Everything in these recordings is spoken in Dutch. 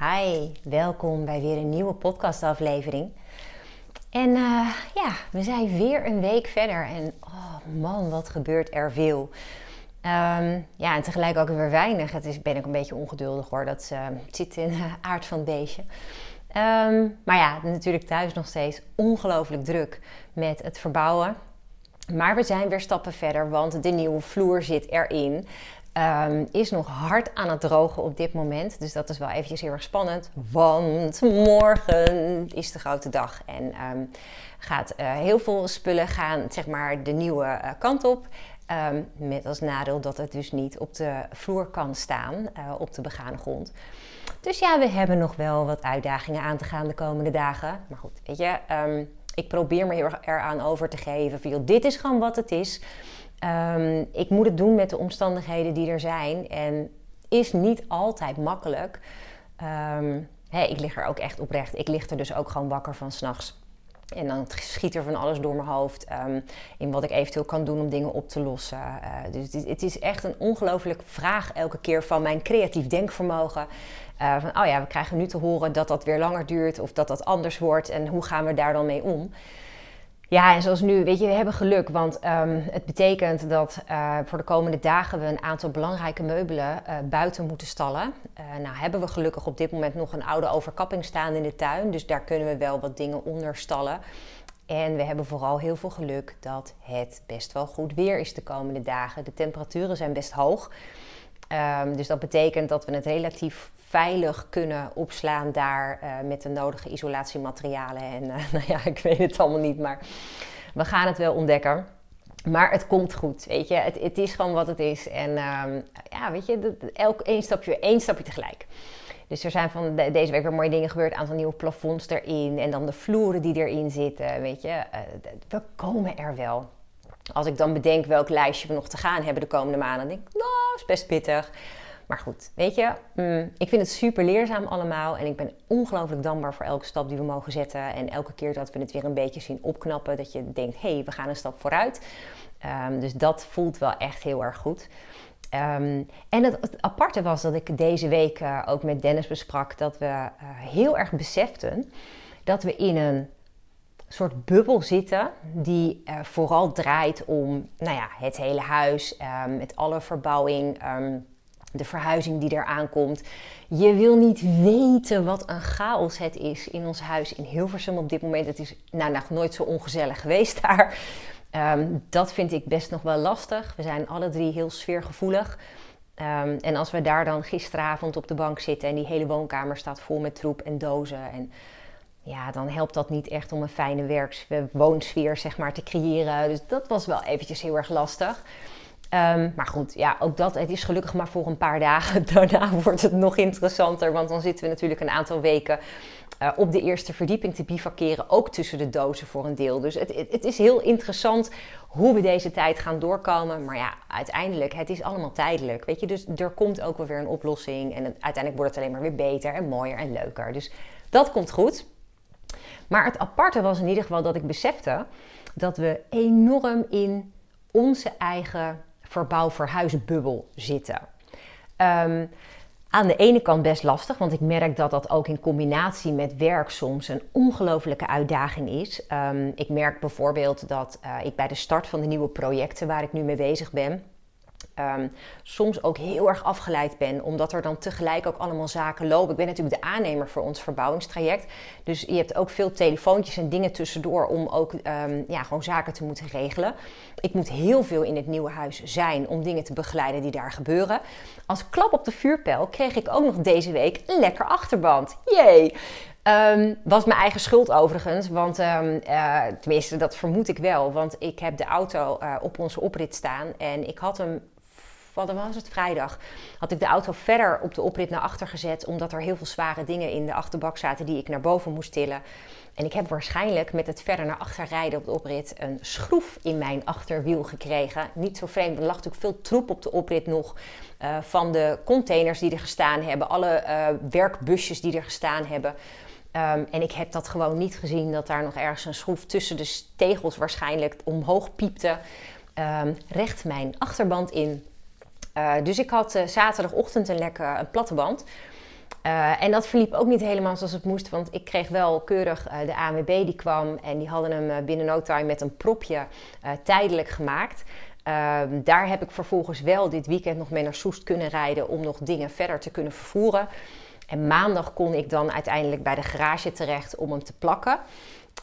Hi, welkom bij weer een nieuwe podcastaflevering. En uh, ja, we zijn weer een week verder en oh man, wat gebeurt er veel. Um, ja, en tegelijk ook weer weinig. Het is, ben ik een beetje ongeduldig hoor, dat uh, zit in de aard van het beestje. Um, maar ja, natuurlijk thuis nog steeds ongelooflijk druk met het verbouwen. Maar we zijn weer stappen verder, want de nieuwe vloer zit erin. Um, is nog hard aan het drogen op dit moment. Dus dat is wel eventjes heel erg spannend. Want morgen is de grote dag. En um, gaat uh, heel veel spullen gaan zeg maar, de nieuwe uh, kant op. Um, met als nadeel dat het dus niet op de vloer kan staan, uh, op de begane grond. Dus ja, we hebben nog wel wat uitdagingen aan te gaan de komende dagen. Maar goed, weet je, ik probeer me heel erg eraan over te geven. Joh, dit is gewoon wat het is. Um, ik moet het doen met de omstandigheden die er zijn. En is niet altijd makkelijk. Hey, ik lig er ook echt oprecht. Ik lig er dus ook gewoon wakker van s'nachts. En dan schiet er van alles door mijn hoofd. Um, in wat ik eventueel kan doen om dingen op te lossen. Uh, dus het, is echt een ongelooflijk vraag elke keer van mijn creatief denkvermogen. Uh, van, oh ja, we krijgen nu te horen dat dat weer langer duurt. Of dat dat anders wordt. En hoe gaan we daar dan mee om? Ja, en zoals nu, weet je, we hebben geluk, want um, het betekent dat uh, voor de komende dagen we een aantal belangrijke meubelen uh, buiten moeten stallen. Uh, nou hebben we gelukkig op dit moment nog een oude overkapping staan in de tuin, dus daar kunnen we wel wat dingen onder stallen. En we hebben vooral heel veel geluk dat het best wel goed weer is de komende dagen. De temperaturen zijn best hoog. Um, dus dat betekent dat we het relatief veilig kunnen opslaan daar uh, met de nodige isolatiematerialen. En uh, nou ja, ik weet het allemaal niet, maar we gaan het wel ontdekken. Maar het komt goed, weet je. Het, het is gewoon wat het is. En uh, ja, weet je, elk één stapje, één stapje tegelijk. Dus er zijn van de, deze week weer mooie dingen gebeurd. Een aantal nieuwe plafonds erin. En dan de vloeren die erin zitten, weet je. Uh, we komen er wel. Als ik dan bedenk welk lijstje we nog te gaan hebben de komende maanden, denk ik, nou, is best pittig. Maar goed, weet je, mm, ik vind het super leerzaam allemaal. En ik ben ongelooflijk dankbaar voor elke stap die we mogen zetten. En elke keer dat we het weer een beetje zien opknappen, dat je denkt, hé, hey, we gaan een stap vooruit. Um, dus dat voelt wel echt heel erg goed. Um, en het, aparte was dat ik deze week uh, ook met Dennis besprak dat we uh, heel erg beseften dat we in een soort bubbel zitten die uh, vooral draait om nou ja, het hele huis, met alle verbouwing de verhuizing die eraan komt. Je wil niet weten wat een chaos het is in ons huis in Hilversum op dit moment. Het is nou, nog nooit zo ongezellig geweest daar. Um, dat vind ik best nog wel lastig. We zijn alle drie heel sfeergevoelig. Um, en als we daar dan gisteravond op de bank zitten en die hele woonkamer staat vol met troep en dozen. En ja, dan helpt dat niet echt om een fijne werks woonsfeer zeg maar, te creëren. Dus dat was wel eventjes heel erg lastig. Um, maar goed, ja, ook dat, het is gelukkig maar voor een paar dagen. Daarna wordt het nog interessanter, want dan zitten we natuurlijk een aantal weken uh, op de eerste verdieping te bivakeren, ook tussen de dozen voor een deel. Dus het, het, is heel interessant hoe we deze tijd gaan doorkomen. Maar ja, uiteindelijk, het is allemaal tijdelijk, weet je. Dus er komt ook wel weer een oplossing en uiteindelijk wordt het alleen maar weer beter en mooier en leuker. Dus dat komt goed. Maar het aparte was in ieder geval dat ik besefte dat we enorm in onze eigen verbouw-verhuisbubbel zitten. Um, aan de ene kant best lastig, want ik merk dat dat ook in combinatie met werk soms een ongelofelijke uitdaging is. Um, ik merk bijvoorbeeld dat uh, ik bij de start van de nieuwe projecten waar ik nu mee bezig ben, um, soms ook heel erg afgeleid ben, omdat er dan tegelijk ook allemaal zaken lopen. Ik ben natuurlijk de aannemer voor ons verbouwingstraject, dus je hebt ook veel telefoontjes en dingen tussendoor om ook um, ja, gewoon zaken te moeten regelen. Ik moet heel veel in het nieuwe huis zijn om dingen te begeleiden die daar gebeuren. Als klap op de vuurpijl kreeg ik ook nog deze week een lekker achterband. Jee! Um, was mijn eigen schuld overigens, want uh, tenminste dat vermoed ik wel, want ik heb de auto uh, op onze oprit staan en ik had hem wat was het vrijdag, had ik de auto verder op de oprit naar achter gezet, omdat er heel veel zware dingen in de achterbak zaten die ik naar boven moest tillen. En ik heb waarschijnlijk met het verder naar achter rijden op de oprit een schroef in mijn achterwiel gekregen. Niet zo vreemd, er lag natuurlijk veel troep op de oprit nog uh, van de containers die er gestaan hebben, alle uh, werkbusjes die er gestaan hebben. Um, en ik heb dat gewoon niet gezien dat daar nog ergens een schroef tussen de tegels waarschijnlijk omhoog piepte. Um, recht mijn achterband in. Uh, dus ik had uh, zaterdagochtend een lekker een platte band. Uh, en dat verliep ook niet helemaal zoals het moest, want ik kreeg wel keurig de ANWB die kwam en die hadden hem binnen no time met een propje tijdelijk gemaakt. Ehm, daar heb ik vervolgens wel dit weekend nog mee naar Soest kunnen rijden om nog dingen verder te kunnen vervoeren. En maandag kon ik dan uiteindelijk bij de garage terecht om hem te plakken.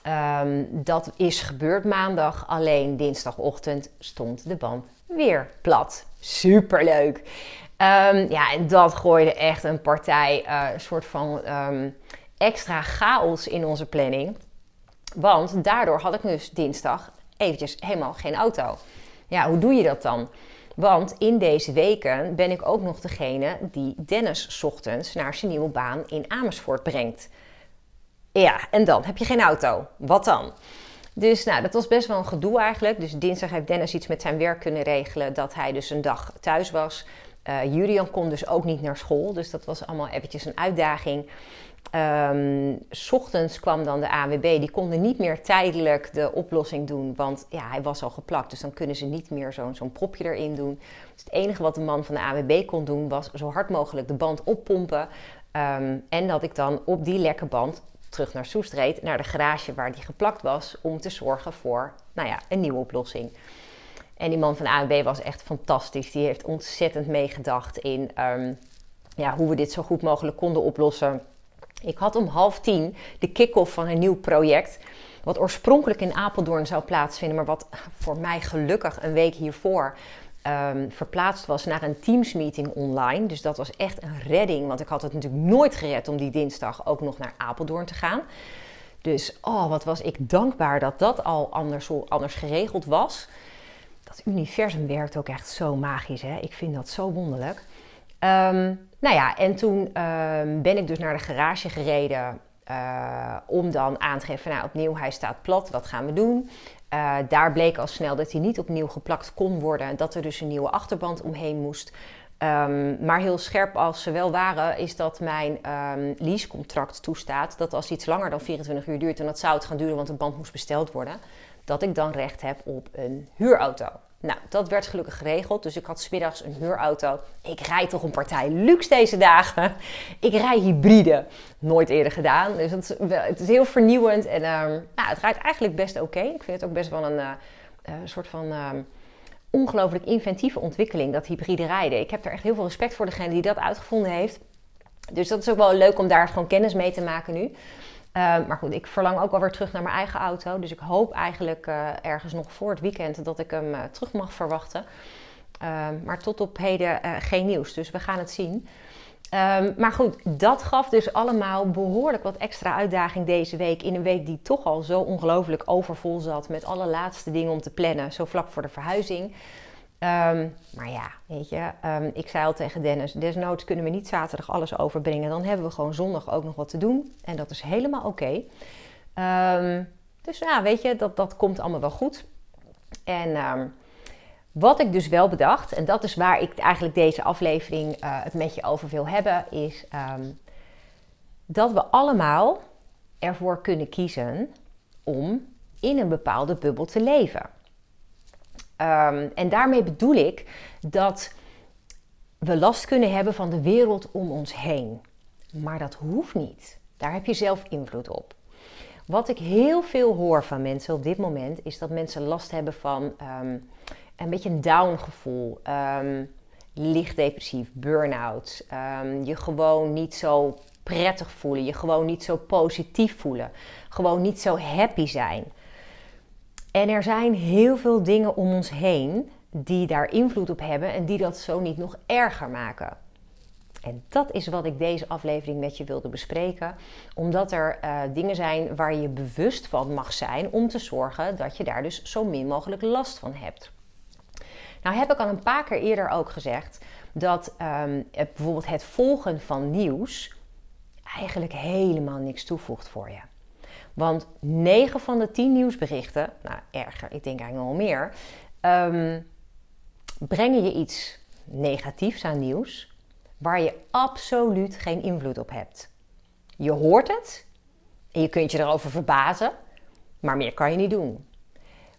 Ehm, dat is gebeurd maandag, alleen dinsdagochtend stond de band weer plat. Superleuk! Um, ja, en dat gooide echt een partij, uh, soort van extra chaos in onze planning. Want daardoor had ik dus dinsdag eventjes helemaal geen auto. Ja, hoe doe je dat dan? Want in deze weken ben ik ook nog degene die Dennis ochtends naar zijn nieuwe baan in Amersfoort brengt. Ja, en dan heb je geen auto. Wat dan? Dus nou, dat was best wel een gedoe eigenlijk. Dus dinsdag heeft Dennis iets met zijn werk kunnen regelen dat hij dus een dag thuis was. Uh, Julian kon dus ook niet naar school, dus dat was allemaal eventjes een uitdaging. Um, s ochtends kwam dan de AWB, die konden niet meer tijdelijk de oplossing doen, want ja, hij was al geplakt. Dus dan kunnen ze niet meer zo'n zo'n propje erin doen. Dus het enige wat de man van de AWB kon doen, was zo hard mogelijk de band oppompen. Um, en dat ik dan op die lekke band terug naar Soest reed, naar de garage waar die geplakt was, om te zorgen voor nou ja, een nieuwe oplossing. En die man van AWB was echt fantastisch. Die heeft ontzettend meegedacht in um, ja, hoe we dit zo goed mogelijk konden oplossen. Ik had om half tien de kick-off van een nieuw project. Wat oorspronkelijk in Apeldoorn zou plaatsvinden, maar wat voor mij gelukkig een week hiervoor um, verplaatst was naar een Teams-meeting online. Dus dat was echt een redding, want ik had het natuurlijk nooit gered om die dinsdag ook nog naar Apeldoorn te gaan. Dus oh, wat was ik dankbaar dat dat al anders, anders geregeld was. Dat universum werkt ook echt zo magisch, hè? Ik vind dat zo wonderlijk. Um, nou ja, en toen um, ben ik dus naar de garage gereden uh, om dan aan te geven, nou opnieuw, hij staat plat, wat gaan we doen? Uh, daar bleek al snel dat hij niet opnieuw geplakt kon worden en dat er dus een nieuwe achterband omheen moest. Um, maar heel scherp als ze wel waren, is dat mijn um, leasecontract toestaat dat als iets langer dan 24 uur duurt, en dat zou het gaan duren, want de band moest besteld worden, dat ik dan recht heb op een huurauto. Nou, dat werd gelukkig geregeld. Dus ik had smiddags een huurauto. Ik rijd toch een partij luxe deze dagen. Ik rij hybride. Nooit eerder gedaan. Dus het is, het is heel vernieuwend. En um, nou, het rijdt eigenlijk best oké. Ik vind het ook best wel een uh, uh, soort van... Um, ongelooflijk inventieve ontwikkeling, dat hybride rijden. Ik heb er echt heel veel respect voor degene die dat uitgevonden heeft. Dus dat is ook wel leuk om daar gewoon kennis mee te maken nu. Uh, maar goed, ik verlang ook alweer terug naar mijn eigen auto. Dus ik hoop eigenlijk uh, ergens nog voor het weekend dat ik hem uh, terug mag verwachten. Ehm, maar tot op heden geen nieuws, dus we gaan het zien. Um, maar goed, dat gaf dus allemaal behoorlijk wat extra uitdaging deze week. In een week die toch al zo ongelooflijk overvol zat met alle laatste dingen om te plannen, zo vlak voor de verhuizing. Um, maar ja, weet je, um, ik zei al tegen Dennis, desnoods kunnen we niet zaterdag alles overbrengen. Dan hebben we gewoon zondag ook nog wat te doen. En dat is helemaal oké. Um, dus ja, weet je, dat, dat komt allemaal wel goed. En wat ik dus wel bedacht, en dat is waar ik eigenlijk deze aflevering uh, het met je over wil hebben, is dat we allemaal ervoor kunnen kiezen om in een bepaalde bubbel te leven. Um, en daarmee bedoel ik dat we last kunnen hebben van de wereld om ons heen. Maar dat hoeft niet. Daar heb je zelf invloed op. Wat ik heel veel hoor van mensen op dit moment is dat mensen last hebben van um, een beetje een down gevoel. Um, licht depressief, burn-out. je gewoon niet zo prettig voelen. Je gewoon niet zo positief voelen. Gewoon niet zo happy zijn. En er zijn heel veel dingen om ons heen die daar invloed op hebben en die dat zo niet nog erger maken. En dat is wat ik deze aflevering met je wilde bespreken, omdat er uh, dingen zijn waar je bewust van mag zijn om te zorgen dat je daar dus zo min mogelijk last van hebt. Nou heb ik al een paar keer eerder ook gezegd dat het, bijvoorbeeld het volgen van nieuws eigenlijk helemaal niks toevoegt voor je. Want 9 van de 10 nieuwsberichten, nou erger, ik denk eigenlijk wel meer, um, brengen je iets negatiefs aan nieuws waar je absoluut geen invloed op hebt. Je hoort het en je kunt je erover verbazen, maar meer kan je niet doen.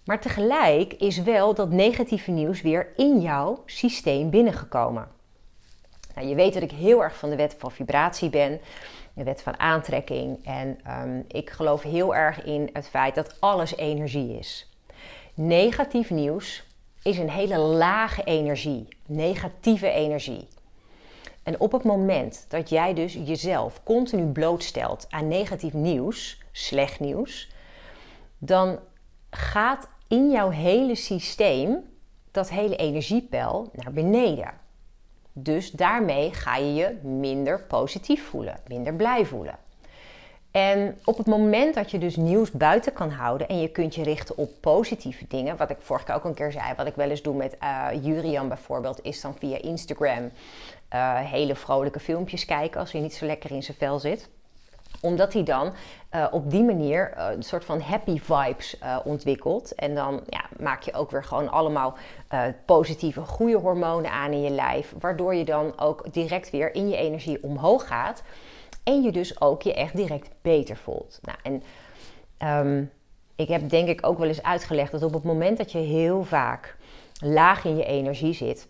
Maar tegelijk is wel dat negatieve nieuws weer in jouw systeem binnengekomen. Nou, je weet dat ik heel erg van de wet van vibratie ben, de wet van aantrekking. En ehm, ik geloof heel erg in het feit dat alles energie is. Negatief nieuws is een hele lage energie, negatieve energie. En op het moment dat jij dus jezelf continu blootstelt aan negatief nieuws, slecht nieuws, dan gaat in jouw hele systeem dat hele energiepeil naar beneden. Dus daarmee ga je je minder positief voelen, minder blij voelen. En op het moment dat je dus nieuws buiten kan houden en je kunt je richten op positieve dingen, wat ik vorige keer ook een keer zei, wat ik wel eens doe met uh, Jurian bijvoorbeeld, is dan via Instagram uh, hele vrolijke filmpjes kijken als hij niet zo lekker in zijn vel zit omdat hij dan uh, op die manier uh, een soort van happy vibes uh, ontwikkelt. En dan ja, maak je ook weer gewoon allemaal positieve, goede hormonen aan in je lijf. Waardoor je dan ook direct weer in je energie omhoog gaat. En je dus ook je echt direct beter voelt. Nou, en um, ik heb denk ik ook wel eens uitgelegd dat op het moment dat je heel vaak laag in je energie zit,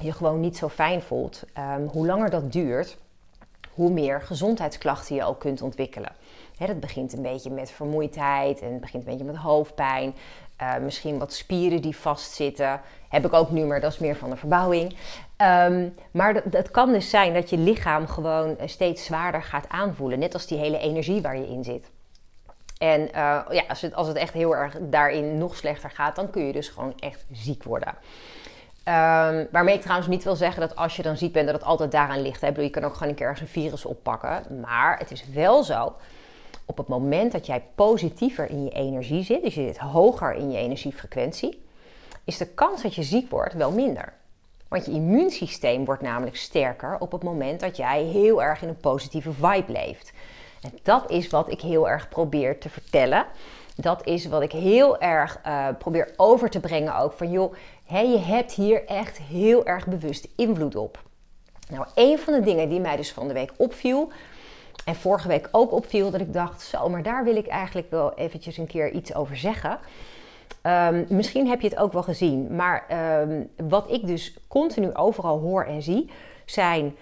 je gewoon niet zo fijn voelt, um, hoe langer dat duurt, hoe meer gezondheidsklachten je ook kunt ontwikkelen. Dat begint een beetje met vermoeidheid en het begint een beetje met hoofdpijn. Uh, misschien wat spieren die vastzitten. Heb ik ook nu, maar dat is meer van de verbouwing. Um, maar het kan dus zijn dat je lichaam gewoon steeds zwaarder gaat aanvoelen. Net als die hele energie waar je in zit. En uh, ja, als het, als het echt heel erg daarin nog slechter gaat, dan kun je dus gewoon echt ziek worden. Um, waarmee ik trouwens niet wil zeggen dat als je dan ziek bent dat het altijd daaraan ligt. Hè. Ik bedoel, je kan ook gewoon een keer ergens een virus oppakken. Maar het is wel zo, op het moment dat jij positiever in je energie zit, dus je zit hoger in je energiefrequentie, is de kans dat je ziek wordt wel minder. Want je immuunsysteem wordt namelijk sterker op het moment dat jij heel erg in een positieve vibe leeft. En dat is wat ik heel erg probeer te vertellen. Dat is wat ik heel erg uh, probeer over te brengen ook. Van joh, je hebt hier echt heel erg bewust invloed op. Nou, een van de dingen die mij dus van de week opviel... en vorige week ook opviel, dat ik dacht... zo, maar daar wil ik eigenlijk wel eventjes een keer iets over zeggen... Um, misschien heb je het ook wel gezien, maar um, wat ik dus continu overal hoor en zie, zijn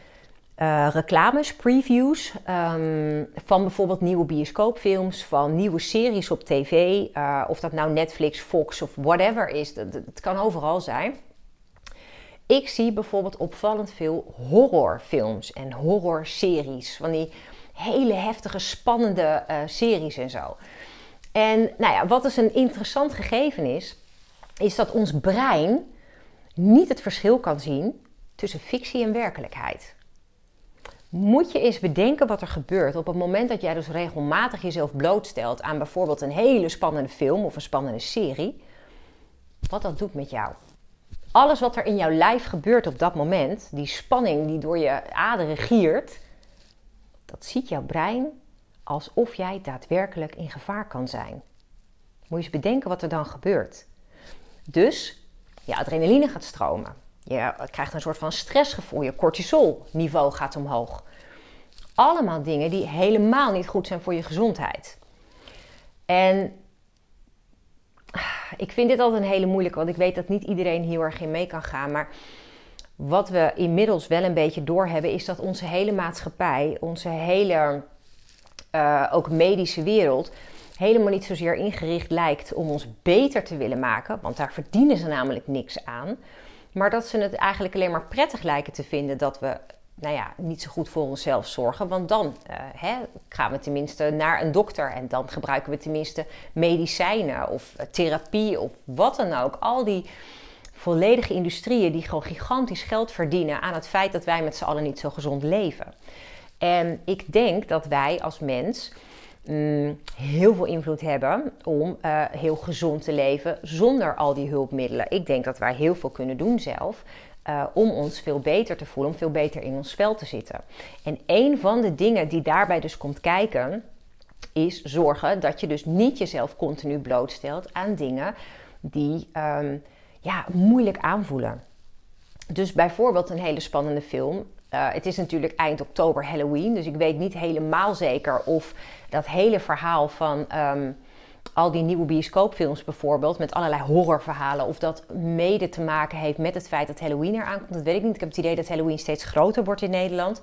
uh, reclames, previews um, van bijvoorbeeld nieuwe bioscoopfilms, van nieuwe series op tv, uh, of dat nou Netflix, Fox of whatever is, het kan overal zijn. Ik zie bijvoorbeeld opvallend veel horrorfilms en horrorseries, van die hele heftige, spannende uh, series en zo. En nou ja, wat dus een interessant gegeven is, is dat ons brein niet het verschil kan zien tussen fictie en werkelijkheid moet je eens bedenken wat er gebeurt op het moment dat jij dus regelmatig jezelf blootstelt aan bijvoorbeeld een hele spannende film of een spannende serie. Wat dat doet met jou. Alles wat er in jouw lijf gebeurt op dat moment, die spanning die door je aderen giert, dat ziet jouw brein alsof jij daadwerkelijk in gevaar kan zijn. Moet je eens bedenken wat er dan gebeurt. Dus je adrenaline gaat stromen. Je krijgt een soort van stressgevoel. Je cortisolniveau gaat omhoog. Allemaal dingen die helemaal niet goed zijn voor je gezondheid. En ik vind dit altijd een hele moeilijke, want ik weet dat niet iedereen heel erg in mee kan gaan. Maar wat we inmiddels wel een beetje doorhebben, is dat onze hele maatschappij, onze hele uh, ook medische wereld, helemaal niet zozeer ingericht lijkt om ons beter te willen maken. Want daar verdienen ze namelijk niks aan. Maar dat ze het eigenlijk alleen maar prettig lijken te vinden dat we nou ja, niet zo goed voor onszelf zorgen. Want dan uh, hè, gaan we tenminste naar een dokter en dan gebruiken we tenminste medicijnen of uh, therapie of wat dan ook. Al die volledige industrieën die gewoon gigantisch geld verdienen aan het feit dat wij met z'n allen niet zo gezond leven. En ik denk dat wij als mens Mm, heel veel invloed hebben om uh, heel gezond te leven zonder al die hulpmiddelen. Ik denk dat wij heel veel kunnen doen zelf. Uh, om ons veel beter te voelen, om veel beter in ons spel te zitten. En een van de dingen die daarbij dus komt kijken, is zorgen dat je dus niet jezelf continu blootstelt aan dingen die um, ja, moeilijk aanvoelen. Dus bijvoorbeeld een hele spannende film uh, het is natuurlijk eind oktober Halloween, dus ik weet niet helemaal zeker of dat hele verhaal van um, al die nieuwe bioscoopfilms bijvoorbeeld, met allerlei horrorverhalen, of dat mede te maken heeft met het feit dat Halloween er aankomt, dat weet ik niet. Ik heb het idee dat Halloween steeds groter wordt in Nederland.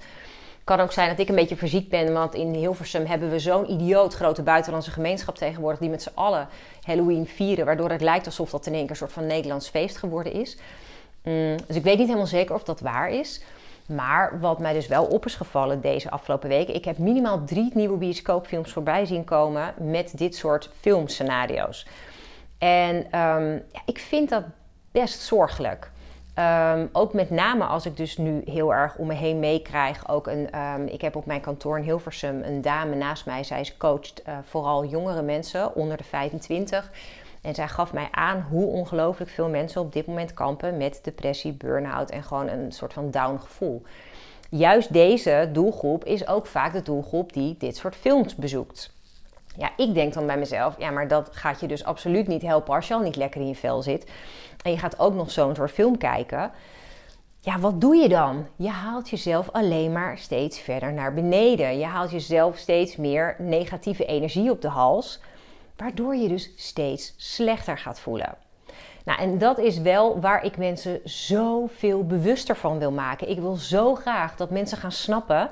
Kan ook zijn dat ik een beetje verziekt ben, want in Hilversum hebben we zo'n idioot grote buitenlandse gemeenschap tegenwoordig, die met z'n allen Halloween vieren, waardoor het lijkt alsof dat in één keer een soort van Nederlands feest geworden is. Mm, dus ik weet niet helemaal zeker of dat waar is. Maar wat mij dus wel op is gevallen deze afgelopen weken, ik heb minimaal drie nieuwe bioscoopfilms voorbij zien komen met dit soort filmscenario's. En ehm, ja, ik vind dat best zorgelijk. Ehm, ook met name als ik dus nu heel erg om me heen meekrijg. Ook een, ehm, ik heb op mijn kantoor in Hilversum een dame naast mij. Zij is coacht uh, vooral jongere mensen onder de 25. En zij gaf mij aan hoe ongelooflijk veel mensen op dit moment kampen met depressie, burn-out en gewoon een soort van down gevoel. Juist deze doelgroep is ook vaak de doelgroep die dit soort films bezoekt. Ja, ik denk dan bij mezelf, ja, maar dat gaat je dus absoluut niet helpen als je al niet lekker in je vel zit. En je gaat ook nog zo'n soort film kijken. Ja, wat doe je dan? Je haalt jezelf alleen maar steeds verder naar beneden. Je haalt jezelf steeds meer negatieve energie op de hals waardoor je dus steeds slechter gaat voelen. Nou, en dat is wel waar ik mensen zoveel bewuster van wil maken. Ik wil zo graag dat mensen gaan snappen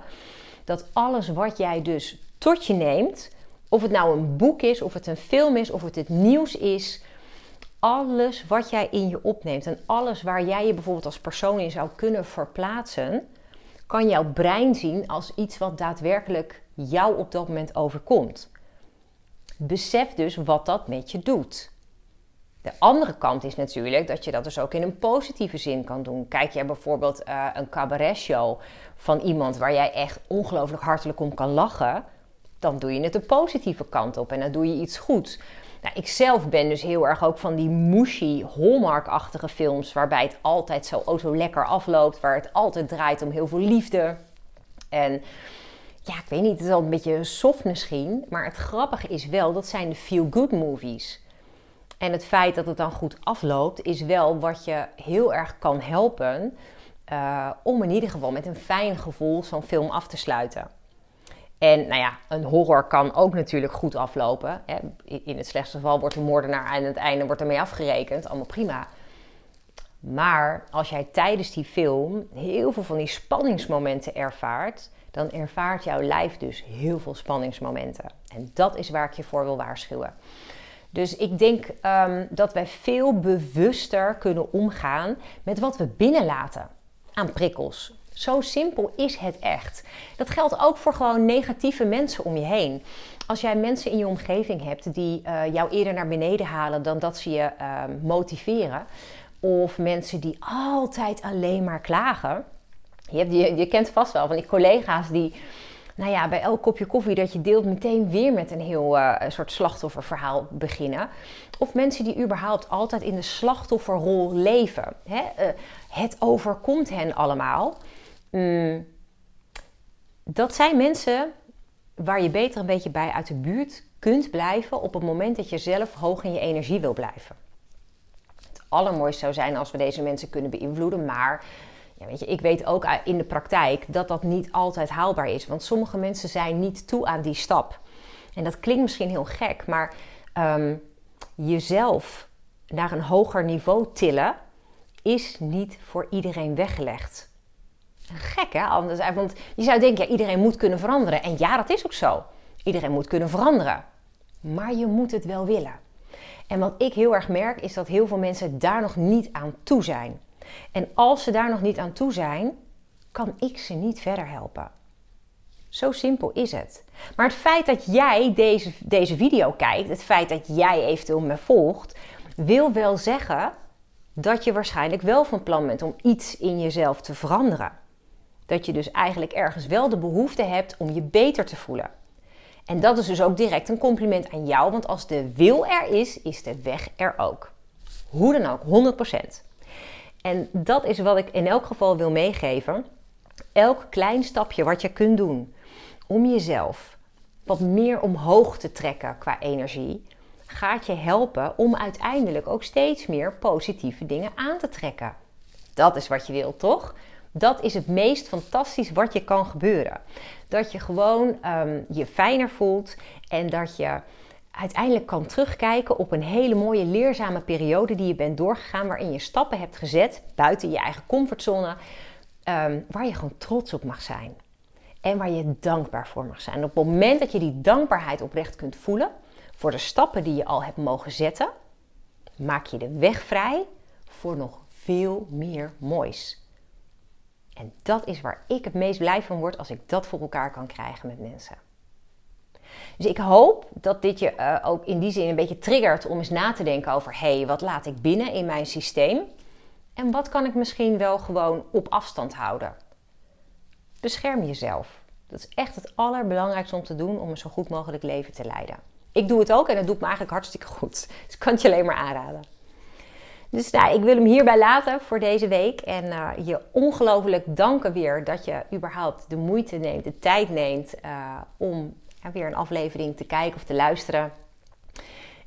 dat alles wat jij dus tot je neemt, of het nou een boek is, of het een film is, of het het nieuws is, alles wat jij in je opneemt en alles waar jij je bijvoorbeeld als persoon in zou kunnen verplaatsen, kan jouw brein zien als iets wat daadwerkelijk jou op dat moment overkomt. Besef dus wat dat met je doet. De andere kant is natuurlijk dat je dat dus ook in een positieve zin kan doen. Kijk jij bijvoorbeeld uh, een cabaretshow van iemand waar jij echt ongelooflijk hartelijk om kan lachen, dan doe je het de positieve kant op en dan doe je iets goeds. Nou, ik zelf ben dus heel erg ook van die mushy, Hallmark-achtige films waarbij het altijd zo, oh, zo lekker afloopt, waar het altijd draait om heel veel liefde. En ja, ik weet niet, het is al een beetje soft misschien. Maar het grappige is wel, dat zijn de feel-good movies. En het feit dat het dan goed afloopt, is wel wat je heel erg kan helpen. Uh, om in ieder geval met een fijn gevoel zo'n film af te sluiten. En nou ja, een horror kan ook natuurlijk goed aflopen. In het slechtste geval wordt de moordenaar aan het einde wordt ermee afgerekend. Allemaal prima. Maar als jij tijdens die film heel veel van die spanningsmomenten ervaart, dan ervaart jouw lijf dus heel veel spanningsmomenten. En dat is waar ik je voor wil waarschuwen. Dus ik denk um, dat wij veel bewuster kunnen omgaan met wat we binnenlaten aan prikkels. Zo simpel is het echt. Dat geldt ook voor gewoon negatieve mensen om je heen. Als jij mensen in je omgeving hebt die uh, jou eerder naar beneden halen dan dat ze je uh, motiveren, of mensen die altijd alleen maar klagen, je, je, kent vast wel van die collega's die, nou ja, bij elk kopje koffie dat je deelt, meteen weer met een heel uh, soort slachtofferverhaal beginnen. Of mensen die überhaupt altijd in de slachtofferrol leven. Hè? Uh, het overkomt hen allemaal. Mm, dat zijn mensen waar je beter een beetje bij uit de buurt kunt blijven op het moment dat je zelf hoog in je energie wil blijven. Het allermooiste zou zijn als we deze mensen kunnen beïnvloeden, maar ja, weet je, ik weet ook in de praktijk dat dat niet altijd haalbaar is. Want sommige mensen zijn niet toe aan die stap. En dat klinkt misschien heel gek, maar um, jezelf naar een hoger niveau tillen is niet voor iedereen weggelegd. Gek hè? Anders, want je zou denken, ja, iedereen moet kunnen veranderen. En ja, dat is ook zo. Iedereen moet kunnen veranderen. Maar je moet het wel willen. En wat ik heel erg merk, is dat heel veel mensen daar nog niet aan toe zijn. En als ze daar nog niet aan toe zijn, kan ik ze niet verder helpen. Zo simpel is het. Maar het feit dat jij deze, deze video kijkt, het feit dat jij eventueel me volgt, wil wel zeggen dat je waarschijnlijk wel van plan bent om iets in jezelf te veranderen. Dat je dus eigenlijk ergens wel de behoefte hebt om je beter te voelen. En dat is dus ook direct een compliment aan jou, want als de wil er is, is de weg er ook. Hoe dan ook, 100%. En dat is wat ik in elk geval wil meegeven. Elk klein stapje wat je kunt doen om jezelf wat meer omhoog te trekken qua energie, gaat je helpen om uiteindelijk ook steeds meer positieve dingen aan te trekken. Dat is wat je wilt, toch? Dat is het meest fantastisch wat je kan gebeuren. Dat je gewoon um, je fijner voelt en dat je uiteindelijk kan terugkijken op een hele mooie leerzame periode die je bent doorgegaan, waarin je stappen hebt gezet buiten je eigen comfortzone, ehm, waar je gewoon trots op mag zijn. En waar je dankbaar voor mag zijn. op het moment dat je die dankbaarheid oprecht kunt voelen voor de stappen die je al hebt mogen zetten, maak je de weg vrij voor nog veel meer moois. En dat is waar ik het meest blij van word als ik dat voor elkaar kan krijgen met mensen. Dus ik hoop dat dit je uh, ook in die zin een beetje triggert om eens na te denken over: hé, hey, wat laat ik binnen in mijn systeem? En wat kan ik misschien wel gewoon op afstand houden? Bescherm jezelf. Dat is echt het allerbelangrijkste om te doen om een zo goed mogelijk leven te leiden. Ik doe het ook en het doet me eigenlijk hartstikke goed. Dus ik kan het je alleen maar aanraden. Dus nou, ik wil hem hierbij laten voor deze week. En uh, je ongelooflijk danken weer dat je überhaupt de moeite neemt, de tijd neemt uh, om weer een aflevering te kijken of te luisteren.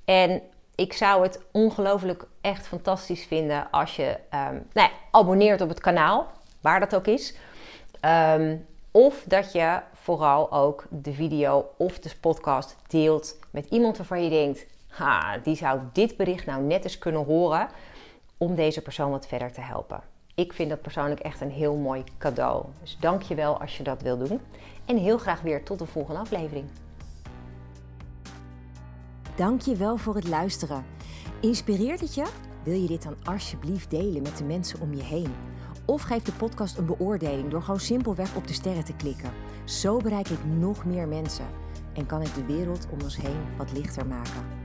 En ik zou het ongelooflijk echt fantastisch vinden als je um, nou ja, abonneert op het kanaal, waar dat ook is. Um, of dat je vooral ook de video of de podcast deelt met iemand waarvan je denkt: ha, die zou dit bericht nou net eens kunnen horen om deze persoon wat verder te helpen. Ik vind dat persoonlijk echt een heel mooi cadeau. Dus dank je wel als je dat wil doen. En heel graag weer tot de volgende aflevering. Dank je wel voor het luisteren. Inspireert het je? Wil je dit dan alsjeblieft delen met de mensen om je heen? Of geef de podcast een beoordeling door gewoon simpelweg op de sterren te klikken. Zo bereik ik nog meer mensen en kan ik de wereld om ons heen wat lichter maken.